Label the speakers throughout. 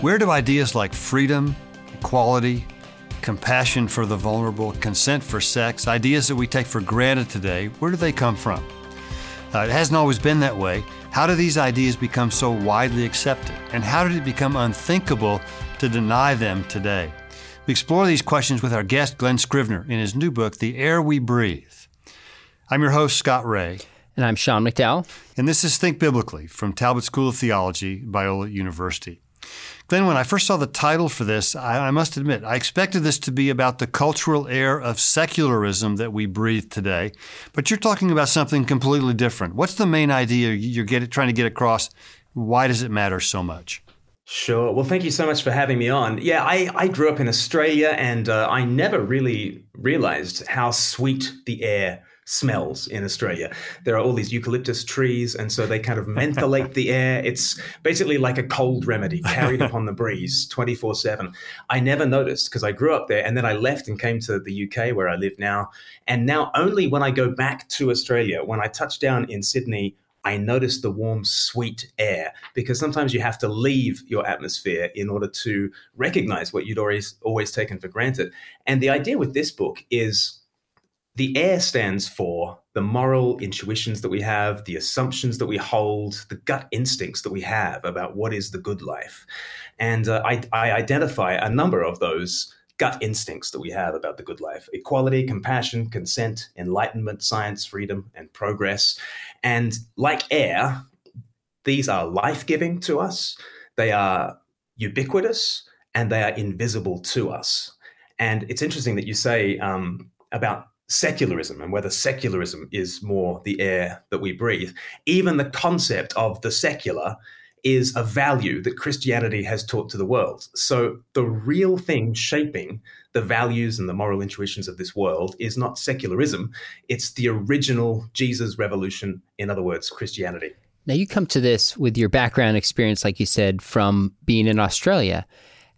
Speaker 1: Where do ideas like freedom, equality, compassion for the vulnerable, consent for sex, ideas that we take for granted today, where do they come from? Uh, it hasn't always been that way. How do these ideas become so widely accepted? And how did it become unthinkable to deny them today? We explore these questions with our guest, Glen Scrivener, in his new book, The Air We Breathe. I'm your host, Scott Rae.
Speaker 2: And I'm Sean McDowell.
Speaker 1: And this is Think Biblically from Talbot School of Theology, Biola University. Glen, when I first saw the title for this, I, I, must admit, I expected this to be about the cultural air of secularism that we breathe today. But you're talking about something completely different. What's the main idea you're get, trying to get across? Why does it matter so much?
Speaker 3: Sure. Well, thank you so much for having me on. Yeah, I, I grew up in Australia and uh, I never really realized how sweet the air smells in Australia. There are all these eucalyptus trees, and so they kind of mentholate the air. It's basically like a cold remedy carried upon the breeze 24 7. I never noticed because I grew up there and then I left and came to the UK where I live now. And now, only when I go back to Australia, when I touch down in Sydney, I notice the warm, sweet air because sometimes you have to leave your atmosphere in order to recognize what you'd always always taken for granted. And the idea with this book is the air stands for the moral intuitions that we have, the assumptions that we hold, the gut instincts that we have about what is the good life. And uh, I, I identify a number of those gut instincts that we have about the good life equality, compassion, consent, enlightenment, science, freedom, and progress. And like air, these are life giving to us, they are ubiquitous, and they are invisible to us. And it's interesting that you say um, about secularism and whether secularism is more the air that we breathe. Even the concept of the secular is a value that Christianity has taught to the world. So the real thing shaping the values and the moral intuitions of this world is not secularism, it's the original Jesus revolution, in other words, Christianity.
Speaker 2: Now, you come to this with your background experience, like you said, from being in Australia.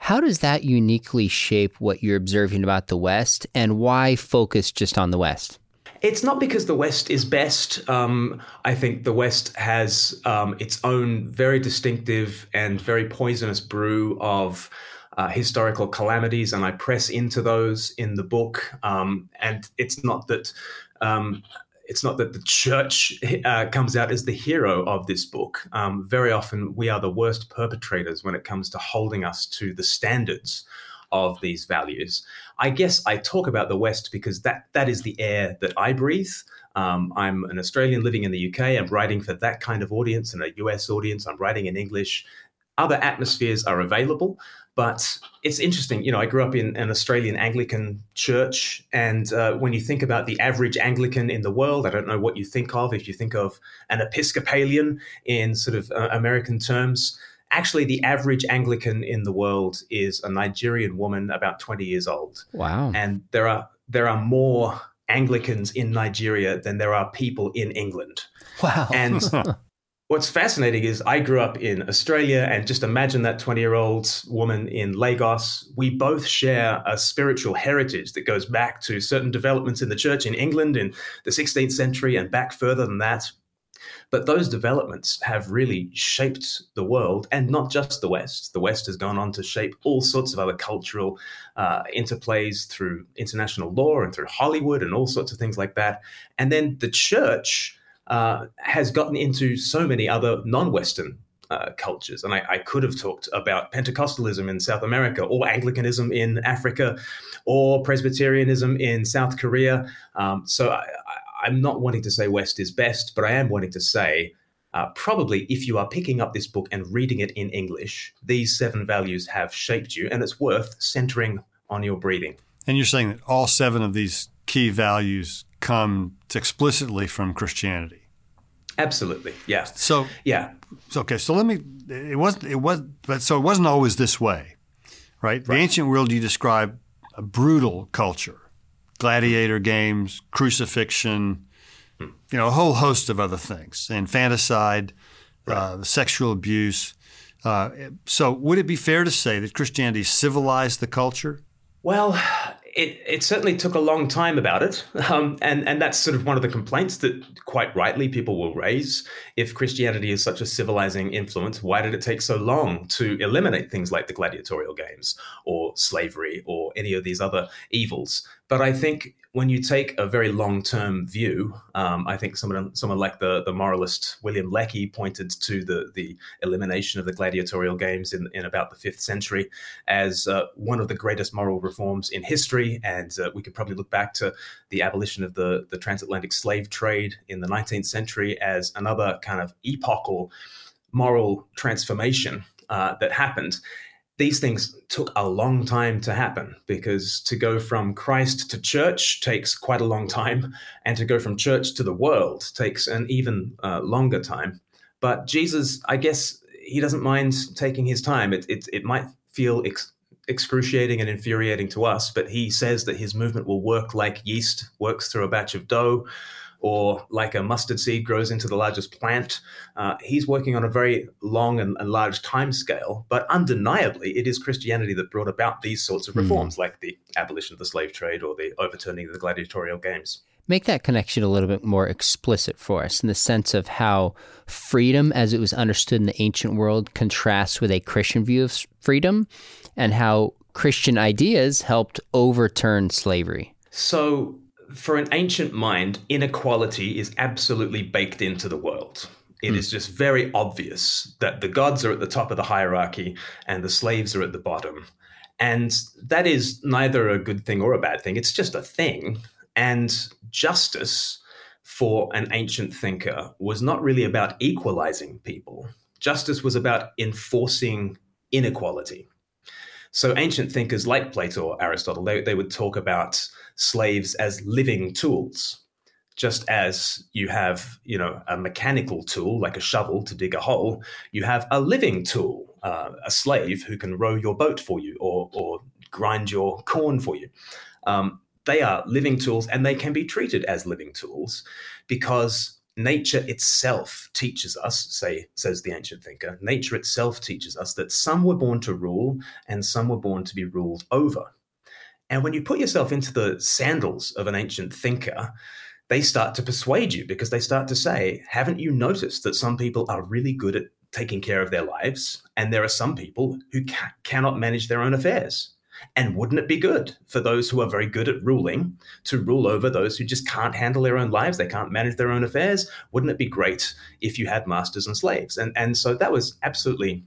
Speaker 2: How does that uniquely shape what you're observing about the West, and why focus just on the West?
Speaker 3: It's not because the West is best. Um, I think the West has um, its own very distinctive and very poisonous brew of uh, historical calamities, and I press into those in the book. Um, and it's not that um, it's not that the church uh, comes out as the hero of this book. Um, very often, we are the worst perpetrators when it comes to holding us to the standards of these values. I guess I talk about the West because that that is the air that I breathe. Um, I'm an Australian living in the UK. I'm writing for that kind of audience and a US audience. I'm writing in English. Other atmospheres are available, but it's interesting. You know, I grew up in an Australian Anglican church, and uh, when you think about the average Anglican in the world, I don't know what you think of. If you think of an Episcopalian in sort of uh, American terms, actually the average Anglican in the world is a Nigerian woman about 20 years old.
Speaker 2: Wow.
Speaker 3: And there are there are more Anglicans in Nigeria than there are people in England.
Speaker 2: Wow.
Speaker 3: And what's fascinating is I grew up in Australia and just imagine that 20 year old woman in Lagos. We both share a spiritual heritage that goes back to certain developments in the church in England in the 16th century and back further than that. But those developments have really shaped the world and not just the West. The West has gone on to shape all sorts of other cultural uh, interplays through international law and through Hollywood and all sorts of things like that. And then the church uh, has gotten into so many other non Western uh, cultures. And I, I, could have talked about Pentecostalism in South America, or Anglicanism in Africa, or Presbyterianism in South Korea. Um, so I, I'm not wanting to say West is best, but I am wanting to say uh, probably if you are picking up this book and reading it in English, these seven values have shaped you, and it's worth centering on your breathing.
Speaker 1: And you're saying that all seven of these key values come explicitly from Christianity.
Speaker 3: Absolutely, yeah.
Speaker 1: So
Speaker 3: yeah,
Speaker 1: okay. So let me. It wasn't. It was. But so it wasn't always this way, right? right. The ancient world you describe a brutal culture gladiator games, crucifixion, you know, a whole host of other things, infanticide, right. uh, sexual abuse. Uh, so, would it be fair to say that Christianity civilized the culture?
Speaker 3: Well, it, it certainly took a long time about it. Um, and, and that's sort of one of the complaints that quite rightly people will raise. If Christianity is such a civilizing influence, why did it take so long to eliminate things like the gladiatorial games or slavery or any of these other evils? But I think when you take a very long term view, um, I think someone someone like the the moralist William Lecky pointed to the the elimination of the gladiatorial games in, in about the fifth century as uh, one of the greatest moral reforms in history, and uh, we could probably look back to the abolition of the the transatlantic slave trade in the 19th century as another kind of epochal moral transformation uh, that happened these things took a long time to happen because to go from Christ to church takes quite a long time, and to go from church to the world takes an even uh, longer time. But Jesus, I guess, he doesn't mind taking his time. It, it, it might feel ex- excruciating and infuriating to us, but he says that his movement will work like yeast works through a batch of dough or like a mustard seed grows into the largest plant. Uh, he's working on a very long and, and, large time scale, but undeniably, it is Christianity that brought about these sorts of hmm. reforms, mm. like the abolition of the slave trade or the overturning of the gladiatorial games.
Speaker 2: Make that connection a little bit more explicit for us in the sense of how freedom, as it was understood in the ancient world, contrasts with a Christian view of freedom, and how Christian ideas helped overturn slavery.
Speaker 3: So, for an ancient mind, inequality is absolutely baked into the world. It mm. is just very obvious that the gods are at the top of the hierarchy and the slaves are at the bottom. And that is neither a good thing or a bad thing. It's just a thing. And justice for an ancient thinker was not really about equalizing people, justice was about enforcing inequality. So ancient thinkers like Plato or Aristotle, they, they would talk about slaves as living tools. Just as you have, you know, a mechanical tool like a shovel to dig a hole, you have a living tool, uh, a slave who can row your boat for you or, or grind your corn for you. Um, they are living tools and they can be treated as living tools because nature itself teaches us, say, says the ancient thinker, nature itself teaches us that some were born to rule and some were born to be ruled over. And when you put yourself into the sandals of an ancient thinker, they start to persuade you because they start to say, haven't you noticed that some people are really good at taking care of their lives? And there are some people who ca- cannot manage their own affairs. And wouldn't it be good for those who are very good at ruling to rule over those who just can't handle their own lives? They can't manage their own affairs. Wouldn't it be great if you had masters and slaves? And, and so that was absolutely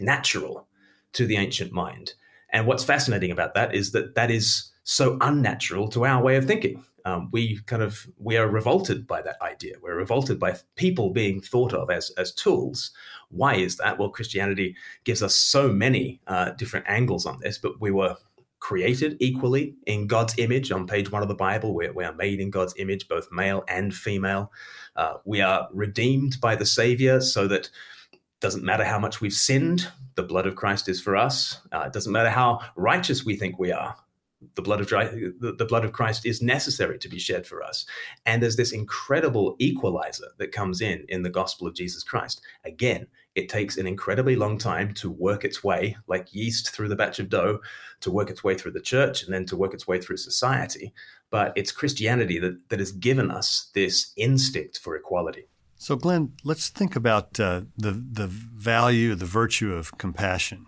Speaker 3: natural to the ancient mind. And what's fascinating about that is that that is so unnatural to our way of thinking. Um, we kind of we are revolted by that idea. We're revolted by people being thought of as as tools. Why is that? Well, Christianity gives us so many uh, different angles on this, but we were created equally in God's image. On page one of the Bible, we, we are made in God's image, both male and female. Uh, we are redeemed by the Savior, so that doesn't matter how much we've sinned, the blood of Christ is for us. Uh, it doesn't matter how righteous we think we are, the blood of the blood of Christ is necessary to be shed for us. And there's this incredible equalizer that comes in in the gospel of Jesus Christ. Again, it takes an incredibly long time to work its way, like yeast through the batch of dough, to work its way through the church and then to work its way through society. But it's Christianity that, that has given us this instinct for equality.
Speaker 1: So, Glen, let's think about uh, the the value, the virtue of compassion,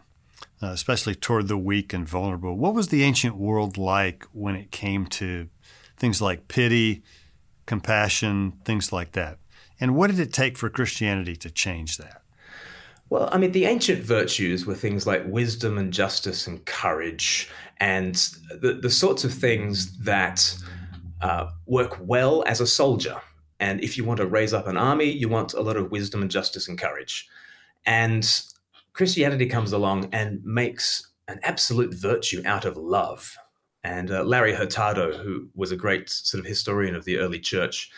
Speaker 1: uh, especially toward the weak and vulnerable. What was the ancient world like when it came to things like pity, compassion, things like that? And what did it take for Christianity to change that?
Speaker 3: Well, I mean, the ancient virtues were things like wisdom and justice and courage, and the, the sorts of things that uh, work well as a soldier and if you want to raise up an army, you want a lot of wisdom and justice and courage. And Christianity comes along and makes an absolute virtue out of love. And uh, Larry Hurtado, who was a great sort of historian of the early church,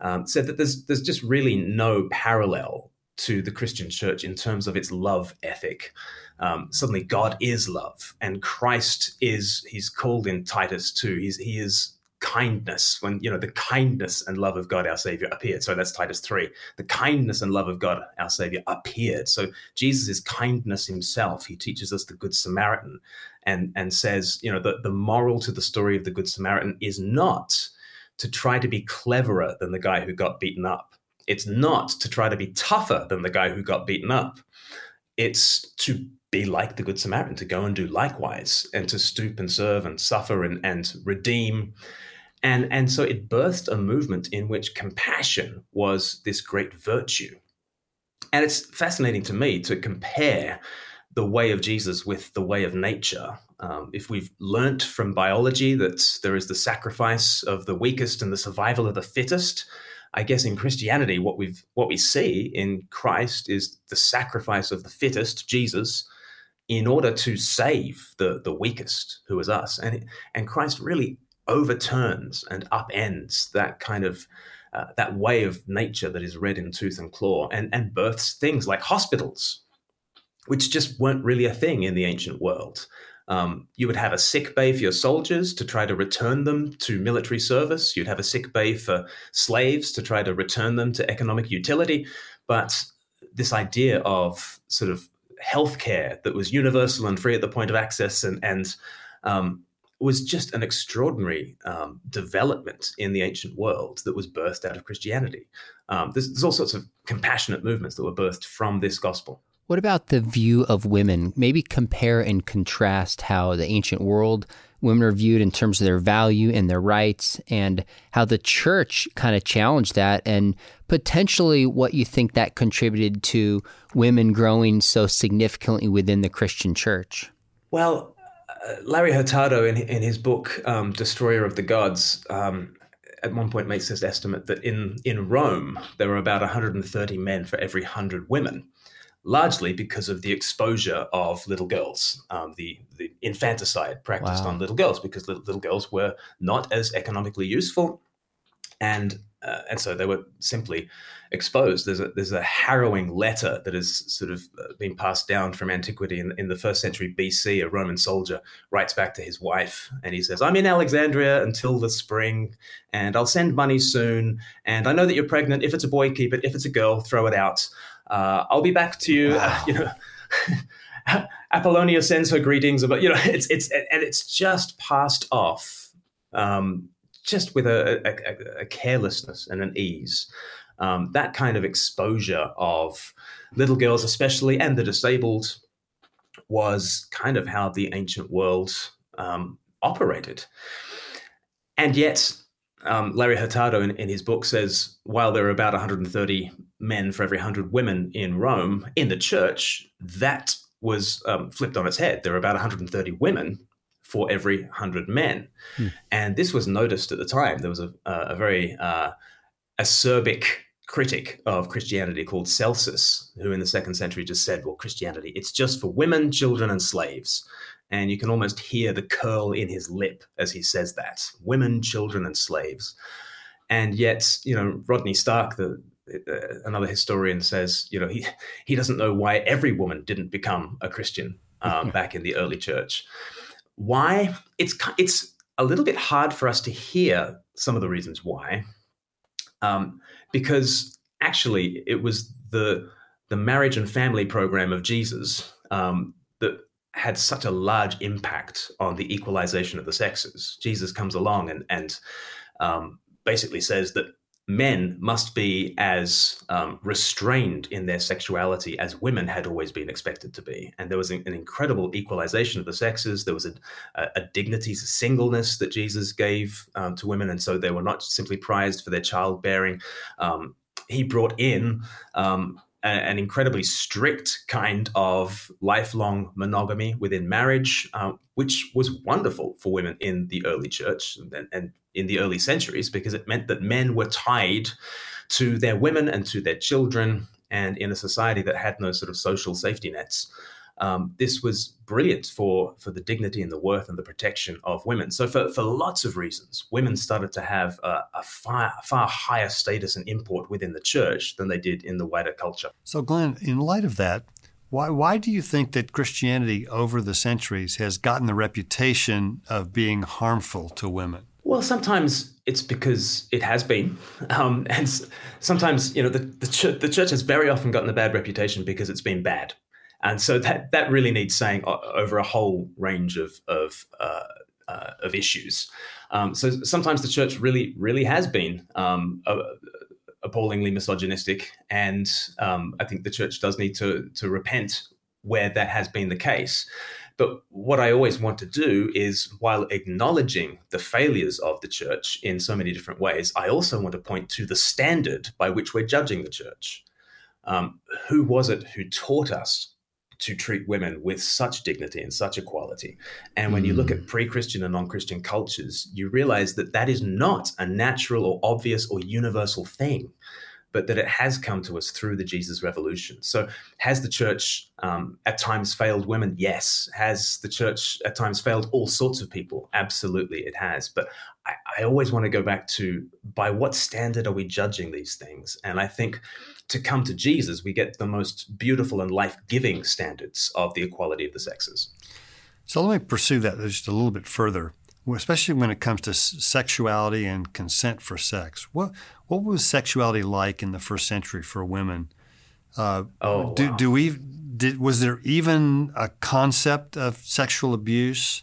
Speaker 3: um, said that there's there's just really no parallel to the Christian church in terms of its love ethic. Um, suddenly, God is love, and Christ is. He's called in Titus too. He's he is kindness when you know the kindness and love of god our savior appeared. So that's titus 3 the kindness and love of god our savior appeared. So jesus is kindness himself. He teaches us the good samaritan and and says you know the, the moral to the story of the good samaritan is not to try to be cleverer than the guy who got beaten up. It's not to try to be tougher than the guy who got beaten up. It's to be like the Good Samaritan, to go and do likewise, and to stoop and serve and suffer and, and redeem. And, and so it birthed a movement in which compassion was this great virtue. And it's fascinating to me to compare the way of Jesus with the way of nature. Um, if we've learnt from biology that there is the sacrifice of the weakest and the survival of the fittest, I guess in Christianity, what we've what we see in Christ is the sacrifice of the fittest, Jesus, in order to save the the weakest, who is us. And and Christ really overturns and upends that kind of uh, that way of nature that is red in tooth and claw, and and births things like hospitals, which just weren't really a thing in the ancient world. Um, you would have a sick bay for your soldiers to try to return them to military service. You'd have a sick bay for slaves to try to return them to economic utility. But this idea of sort of healthcare that was universal and free at the point of access and, and um, was just an extraordinary um, development in the ancient world that was birthed out of Christianity. Um, there's, there's all sorts of compassionate movements that were birthed from this gospel.
Speaker 2: What about the view of women? Maybe compare and contrast how the ancient world women are viewed in terms of their value and their rights, and how the church kind of challenged that, and potentially what you think that contributed to women growing so significantly within the Christian church.
Speaker 3: Well, Larry Hurtado, in, in his book um, Destroyer of the Gods, um, at one point makes this estimate that in, in Rome, there were about 130 men for every 100 women largely because of the exposure of little girls, um, the, the infanticide practiced wow. on little girls, because little, little girls were not as economically useful. And uh, and so they were simply exposed. There's a there's a harrowing letter that has sort of uh, been passed down from antiquity. In, in the first century BC, a Roman soldier writes back to his wife, and he says, "I'm in Alexandria until the spring, and I'll send money soon. And I know that you're pregnant. If it's a boy, keep it. If it's a girl, throw it out." uh, I'll be back to you. Wow. you know, Apollonia sends her greetings, but you know, it's it's and it's just passed off, um, just with a, a, a, carelessness and an ease. Um, that kind of exposure of little girls, especially, and the disabled, was kind of how the ancient world um, operated. And yet, um, Larry Hurtado in, in, his book says while there are about 130 men for every 100 women in Rome, in the church, that was um, flipped on its head. There are about 130 women for every 100 men. Hmm. And this was noticed at the time. There was a, a very uh, acerbic critic of Christianity called Celsus, who in the second century just said, well, Christianity, it's just for women, children, and slaves and you can almost hear the curl in his lip as he says that women, children, and slaves. And yet, you know, Rodney Stark, the uh, another historian says, you know, he he doesn't know why every woman didn't become a Christian um, back in the early church. Why? It's it's a little bit hard for us to hear some of the reasons why, um, because actually it was the the marriage and family program of Jesus um, that had such a large impact on the equalization of the sexes. Jesus comes along and and um, basically says that men must be as um, restrained in their sexuality as women had always been expected to be. And there was an, incredible equalization of the sexes. There was a, a, dignity to singleness that Jesus gave um, to women. And so they were not simply prized for their childbearing. Um, he brought in um, an incredibly strict kind of lifelong monogamy within marriage, uh, which was wonderful for women in the early church and, and, in the early centuries because it meant that men were tied to their women and to their children. And in a society that had no sort of social safety nets, um, this was brilliant for for the dignity and the worth and the protection of women. So for, for lots of reasons, women started to have a, a far far higher status and import within the church than they did in the wider culture.
Speaker 1: So Glen, in light of that, why why do you think that Christianity over the centuries has gotten the reputation of being harmful to women?
Speaker 3: Well, sometimes it's because it has been, um, and sometimes you know the the church, the church has very often gotten a bad reputation because it's been bad, and so that that really needs saying over a whole range of of uh, uh, of issues. Um, so sometimes the church really really has been um, appallingly misogynistic, and um, I think the church does need to to repent where that has been the case. But what I always want to do is, while acknowledging the failures of the church in so many different ways, I also want to point to the standard by which we're judging the church. Um, who was it who taught us to treat women with such dignity and such equality? And when mm. you look at hmm. pre Christian and non Christian cultures, you realize that that is not a natural or obvious or universal thing but that it has come to us through the Jesus Revolution. So, has the church um, at times failed women? Yes. Has the church at times failed all sorts of people? Absolutely, it has. But I, I always want to go back to by what standard are we judging these things? And I think to come to Jesus, we get the most beautiful and life giving standards of the equality of the sexes.
Speaker 1: So, let me pursue that just a little bit further especially when it comes to sexuality and consent for sex. What what was sexuality like in the first century for women? Uh,
Speaker 3: oh,
Speaker 1: do, wow. do we did was there even a concept of sexual abuse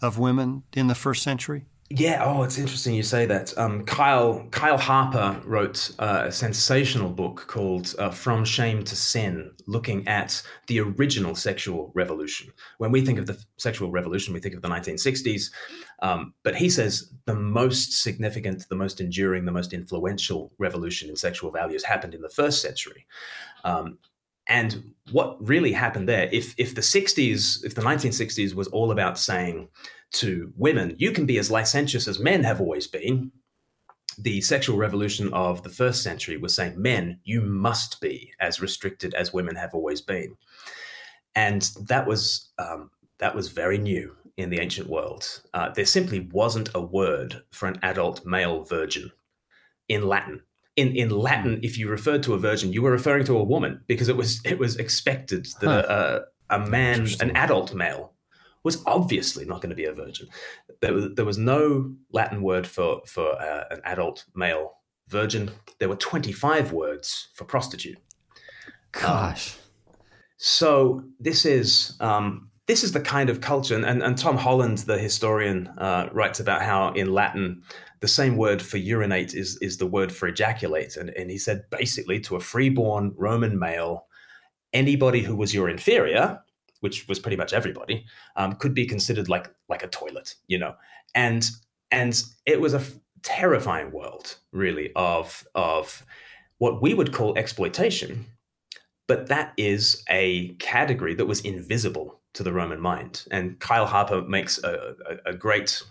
Speaker 1: of women in the first century?
Speaker 3: Yeah. Oh, it's interesting you say that. Um, Kyle Kyle Harper wrote uh, a sensational book called uh, "From Shame to Sin," looking at the original sexual revolution. When we think of the sexual revolution, we think of the 1960s. Um, but he says the most significant, the most enduring, the most influential revolution in sexual values happened in the first century. Um, and what really happened there, if if the 60s, if the 1960s was all about saying to women, you can be as licentious as men have always been. The sexual revolution of the first century was saying, men, you must be as restricted as women have always been. And that was um, that was very new in the ancient world. Uh, there simply wasn't a word for an adult male virgin in Latin. In in Latin, if you referred to a virgin, you were referring to a woman because it was it was expected that huh. a, a man, an adult male, was obviously not going to be a virgin. There was, there was no Latin word for, for uh, an adult male virgin. There were 25 words for prostitute.
Speaker 2: Gosh.
Speaker 3: Um, so this is um, this is the kind of culture, and, and Tom Holland, the historian, uh, writes about how in Latin the same word for urinate is is the word for ejaculate, and, and he said basically to a freeborn Roman male, anybody who was your inferior, which was pretty much everybody, um, could be considered like like a toilet, you know. And and it was a f- terrifying world, really, of of what we would call exploitation, but that is a category that was invisible to the Roman mind. And Kyle Harper makes a, a, a great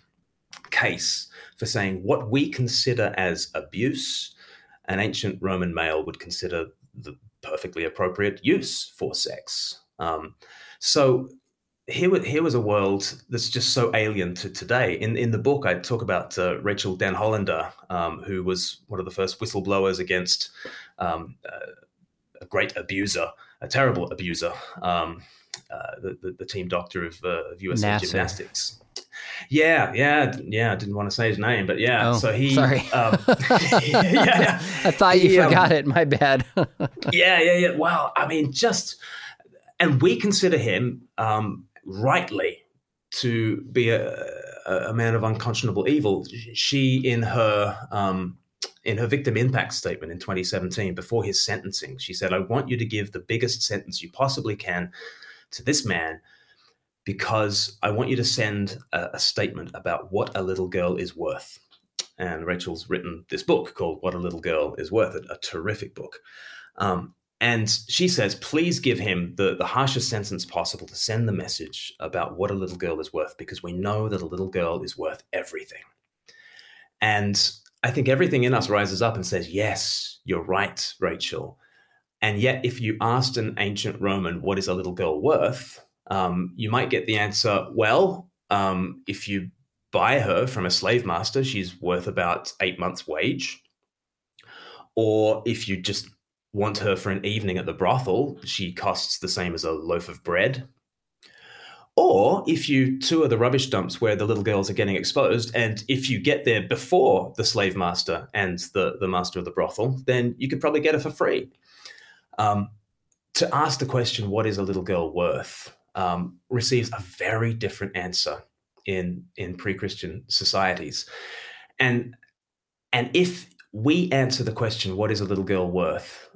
Speaker 3: case for saying what we consider as abuse, an ancient Roman male would consider the perfectly appropriate use for sex. Um, so here, here was a world that's just so alien to today. In in the book, I talk about uh, Rachel Denhollander, um, who was one of the first whistleblowers against um, uh, a great abuser, a terrible abuser, um, uh, the, the, the team doctor of, uh, of USA Nassar. Gymnastics. Yeah, yeah, yeah. I didn't want to say his name, but yeah.
Speaker 2: Oh,
Speaker 3: so he.
Speaker 2: Sorry. Um, yeah, yeah, I thought you um, forgot it. My bad.
Speaker 3: yeah, yeah, yeah. Well, I mean, just and we consider him um, rightly to be a, a, man of unconscionable evil. She, in her um, in her victim impact statement in 2017, before his sentencing, she said, "I want you to give the biggest sentence you possibly can to this man." Because I want you to send a, a statement about what a little girl is worth. And Rachel's written this book called What a Little Girl is Worth, a, a terrific book. Um, and she says, please give him the, the harshest sentence possible to send the message about what a little girl is worth, because we know that a little girl is worth everything. And I think everything in us rises up and says, yes, you're right, Rachel. And yet, if you asked an ancient Roman, what is a little girl worth? Um, you might get the answer, well, um, if you buy her from a slave master, she's worth about eight months' wage. Or if you just want her for an evening at the brothel, she costs the same as a loaf of bread. Or if you tour the rubbish dumps where the little girls are getting exposed, and if you get there before the slave master and the, the master of the brothel, then you could probably get her for free. Um, to ask the question, what is a little girl worth, um, receives a very different answer in, in pre Christian societies. And, and if we answer the question, what is a little girl worth,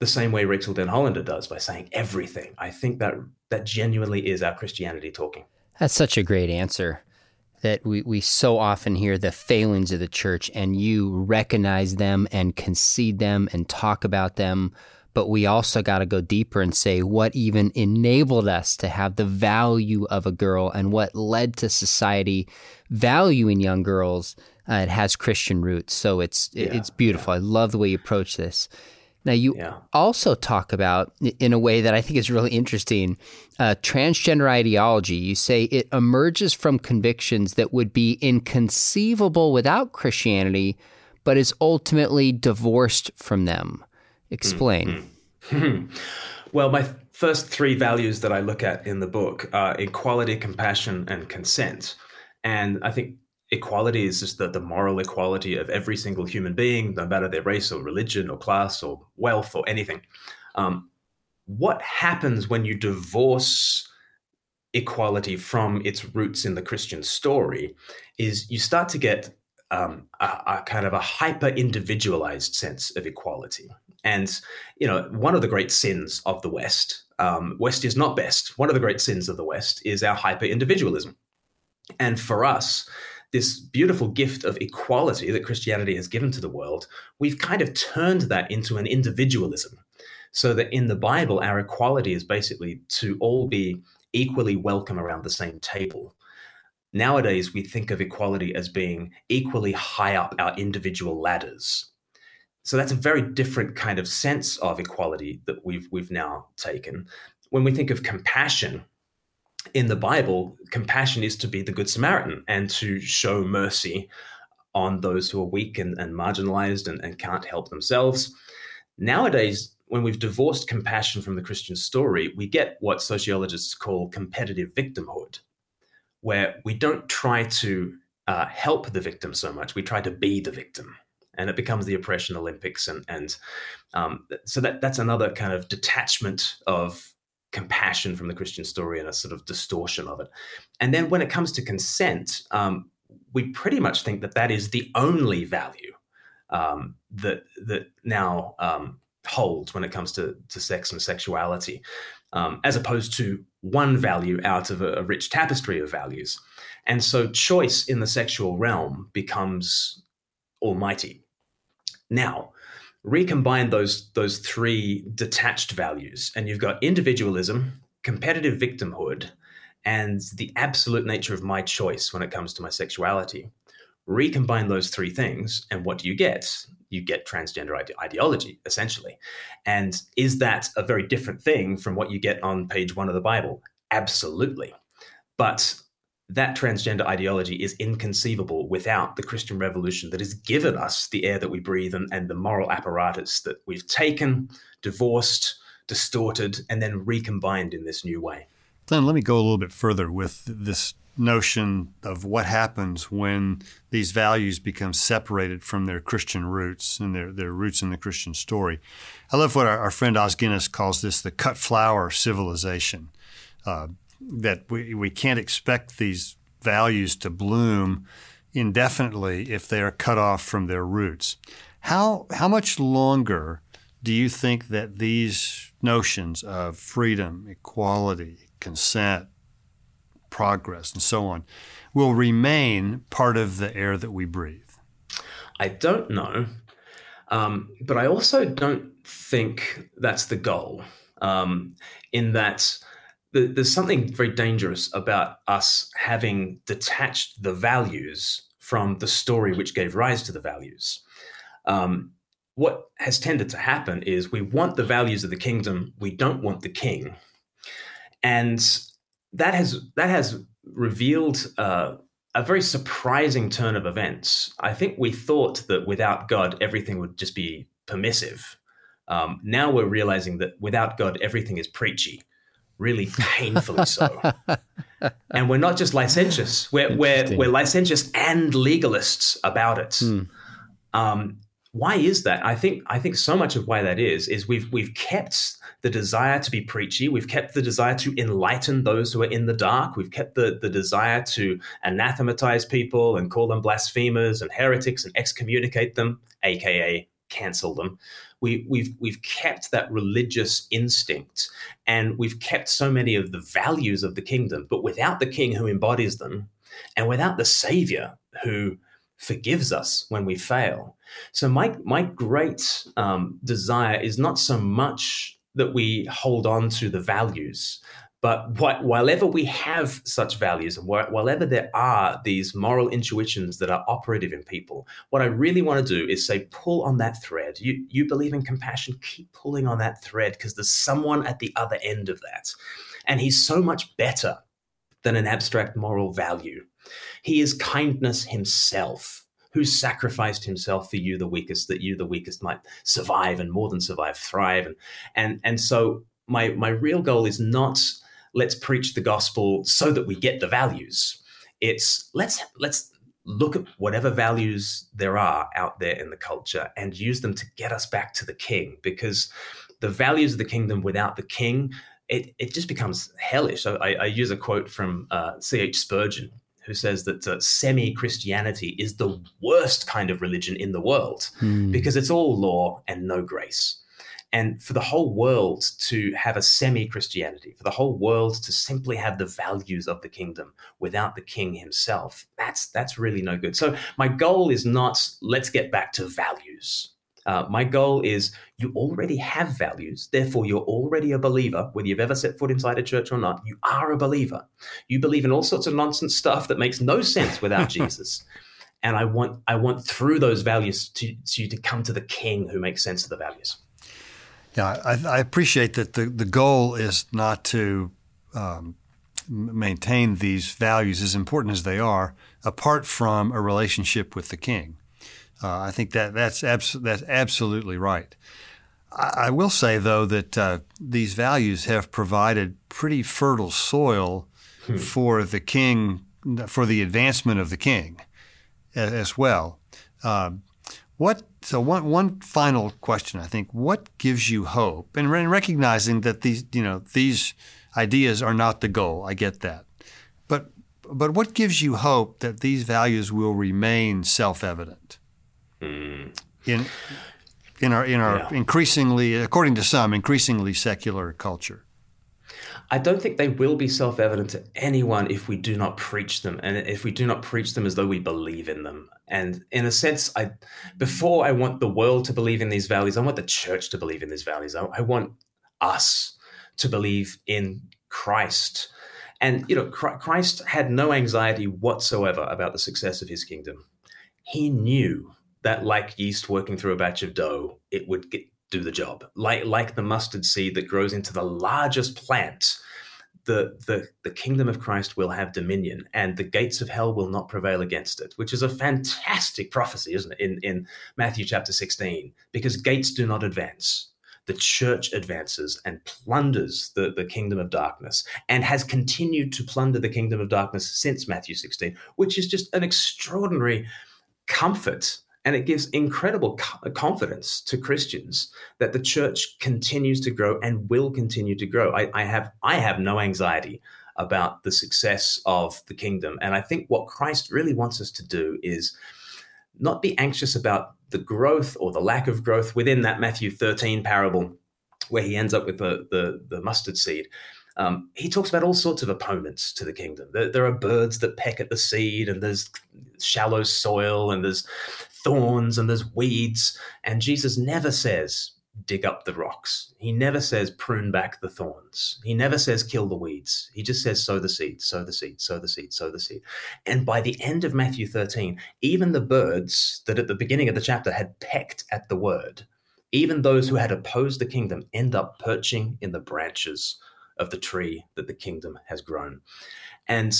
Speaker 3: the same way Rachel Denhollander does by saying everything, I think that that genuinely is our Christianity talking.
Speaker 2: That's such a great answer that we, we so often hear the failings of the church and you recognize them and concede them and talk about them but we also got to go deeper and say what even enabled us to have the value of a girl and what led to society valuing young girls. Uh, it has Christian roots, so it's yeah, it's beautiful. Yeah. I love the way you approach this. Now, you yeah. also talk about, in a way that I think is really interesting, uh, transgender ideology. You say it emerges from convictions that would be inconceivable without Christianity, but is ultimately divorced from them. Explain.
Speaker 3: Well, my first three values that I look at in the book are equality, compassion, and consent. And I think equality is just the, the moral equality of every single human being, no matter their race or religion or class or wealth or anything. Um, what happens when you divorce equality from its roots in the Christian story is you start to get um, a, a, kind of a hyper individualized sense of equality. And, you know, one of the great sins of the West, um, West is not best. One of the great sins of the West is our hyper individualism. And for us, this beautiful gift of equality that Christianity has given to the world, we've kind of turned that into an individualism. So that in the Bible, our equality is basically to all be equally welcome around the same table. Nowadays, we think of equality as being equally high up our individual ladders. So that's a very different kind of sense of equality that we've we've now taken. When we think of compassion in the Bible, compassion is to be the good Samaritan and to show mercy on those who are weak and, and marginalized and, and can't help themselves. Nowadays, when we've divorced compassion from the Christian story, we get what sociologists call competitive victimhood, where we don't try to uh, help the victim so much, we try to be the victim and it becomes the oppression Olympics, and and um, so that that's another kind of detachment of compassion from the Christian story and a sort of distortion of it. And then when it comes to consent, um, we pretty much think that that is the only value um, that that now um, holds when it comes to to sex and sexuality, um, as opposed to one value out of a, a rich tapestry of values. And so, choice in the sexual realm becomes almighty now, recombine those those three detached values, and you've got individualism, competitive victimhood, and the absolute nature of my choice when it comes to my sexuality. Recombine those three things, and what do you get? You get transgender ide- ideology, essentially. And is that a very different thing from what you get on page one of the Bible? Absolutely. But that transgender ideology is inconceivable without the Christian revolution that has given us the air that we breathe and, and, the moral apparatus that we've taken, divorced, distorted, and then recombined in this new way.
Speaker 1: Glen, let me go a little bit further with this notion of what happens when these values become separated from their Christian roots and their, their roots in the Christian story. I love what our, our friend Os Guinness calls this the cut flower civilization. Uh, that we, we can't expect these values to bloom indefinitely if they are cut off from their roots. How, how much longer do you think that these notions of freedom, equality, consent, progress, and so on will remain part of the air that we breathe?
Speaker 3: I don't know. Um, but I also don't think that's the goal. Um, in that there's something very dangerous about us having detached the values from the story which gave rise to the values. Um, what has tended to happen is we want the values of the kingdom, we don't want the king, and that has that has revealed uh, a very surprising turn of events. I think we thought that without God, everything would just be permissive. Um, now we're realizing that without God, everything is preachy really painfully so. and we're not just licentious. We're we're we're licentious and legalists about it. Hmm. Um, why is that? I think I think so much of why that is is we've we've kept the desire to be preachy. We've kept the desire to enlighten those who are in the dark. We've kept the, the desire to anathematize people and call them blasphemers and heretics and excommunicate them, aka cancel them. We, we've we've kept that religious instinct, and we've kept so many of the values of the kingdom, but without the king who embodies them, and without the savior who forgives us when we fail. So my my great um, desire is not so much that we hold on to the values. But while we have such values and while there are these moral intuitions that are operative in people, what I really want to do is say, pull on that thread. You, you believe in compassion, keep pulling on that thread because there's someone at the other end of that. And he's so much better than an abstract moral value. He is kindness himself who sacrificed himself for you, the weakest, that you, the weakest, might survive and more than survive, thrive. And and and so my my real goal is not let's preach the gospel so that we get the values. It's let's let's look at whatever values there are out there in the culture and use them to get us back to the king because the values of the kingdom without the king it, it just becomes hellish. So I, I use a quote from uh, C.H. Spurgeon, who says that uh, semi Christianity is the worst kind of religion in the world hmm. because it's all law and no grace. And for the whole world to have a semi Christianity, for the whole world to simply have the values of the kingdom without the king himself, that's that's really no good. So my goal is not let's get back to values. Uh, my goal is you already have values, therefore, you're already a believer, whether you've ever set foot inside a church or not. You are a believer. You believe in all sorts of nonsense stuff that makes no sense without Jesus. And I want, I want through those values to, to you to come to the King who makes sense of the values.
Speaker 1: Yeah, I, I appreciate that the, the goal is not to um, maintain these values, as important as they are, apart from a relationship with the King. Uh, I think that that's abs- that's absolutely right. I, I will say though that uh, these values have provided pretty fertile soil hmm. for the king, for the advancement of the king, as, as well. Um, what so one one final question I think what gives you hope and recognizing that these you know these ideas are not the goal I get that but but what gives you hope that these values will remain self-evident Mm. In in our in our yeah. increasingly, according to some, increasingly secular culture.
Speaker 3: I don't think they will be self evident to anyone if we do not preach them, and if we do not preach them as though we believe in them. And in a sense, I before I want the world to believe in these values, I want the church to believe in these values. I, I want us to believe in Christ. And you know, Christ had no anxiety whatsoever about the success of his kingdom. He knew that like yeast working through a batch of dough, it would get, do the job. Like like the mustard seed that grows into the largest plant, the, the the kingdom of Christ will have dominion, and the gates of hell will not prevail against it. Which is a fantastic prophecy, isn't it? In in Matthew chapter sixteen, because gates do not advance. The church advances and plunders the, the kingdom of darkness and has continued to plunder the kingdom of darkness since Matthew 16, which is just an extraordinary comfort and it gives incredible confidence to Christians that the church continues to grow and will continue to grow. I, I, have I have no anxiety about the success of the kingdom, and I think what Christ really wants us to do is not be anxious about the growth or the lack of growth within that Matthew 13 parable, where he ends up with the the, the mustard seed. Um, he talks about all sorts of opponents to the kingdom. There, there, are birds that peck at the seed, and there's shallow soil, and there's thorns and there's weeds. And Jesus never says, dig up the rocks. He never says, prune back the thorns. He never says, kill the weeds. He just says, sow the seed, sow the seed, sow the seed, sow the seed. And by the end of Matthew 13, even the birds that at the beginning of the chapter had pecked at the word, even those who had opposed the kingdom end up perching in the branches of the tree that the kingdom has grown. And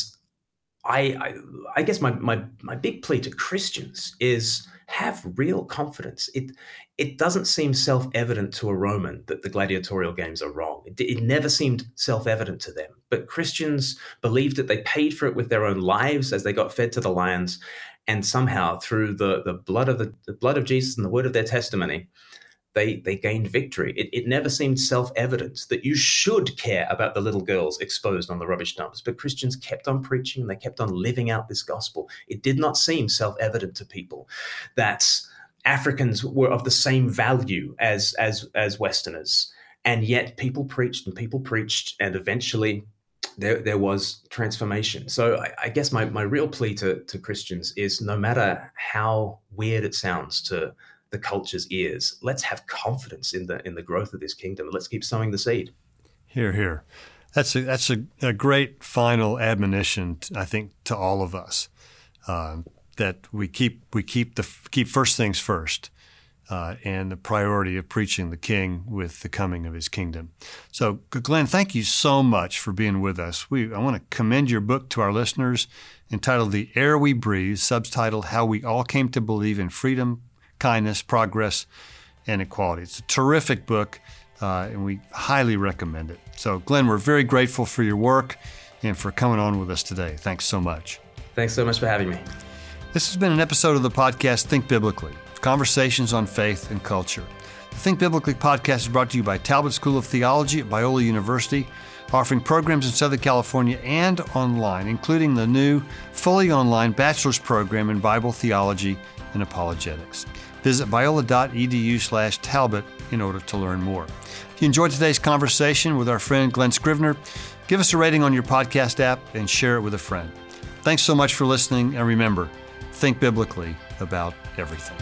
Speaker 3: I, I, I guess my, my my big plea to Christians is have real confidence. It it doesn't seem self evident to a Roman that the gladiatorial games are wrong. It, it never seemed self evident to them. But Christians believed that they paid for it with their own lives as they got fed to the lions, and somehow through the the blood of the, the blood of Jesus and the word of their testimony, they they gained victory. It, it never seemed self evident that you should care about the little girls exposed on the rubbish dumps, but Christians kept on preaching. And they kept on living out this gospel. It did not seem self evident to people that Africans were of the same value as as as Westerners, and yet people preached and people preached, and eventually. There, there was transformation. So I, I guess my, my real plea to, to Christians is no matter how weird it sounds to the culture's ears. Let's have confidence in the in the growth of this kingdom. And let's keep sowing the seed.
Speaker 1: Here, here. That's a that's a, a great final admonition, I think, to all of us uh, that we keep we keep the keep first things first. Uh, and the priority of preaching the King with the coming of His kingdom. So, Glen, thank you so much for being with us. We I want to commend your book to our listeners, entitled "The Air We Breathe," subtitled "How We All Came to Believe in Freedom, kindness, progress, and equality. It's a terrific book, uh, and we highly recommend it. So, Glen, we're very grateful for your work and for coming on with us today. Thanks so much.
Speaker 3: Thanks so much for having me.
Speaker 1: This has been an episode of the podcast Think Biblically conversations on faith and culture. The Think Biblically podcast is brought to you by Talbot School of Theology at Biola University, offering programs in Southern California and online, including the new fully online bachelor's program in Bible theology and apologetics. Visit biola.edu slash Talbot in order to learn more. If you enjoyed today's conversation with our friend Glen Scrivener, give us a rating on your podcast app and share it with a friend. Thanks so much for listening, and remember, think biblically about everything.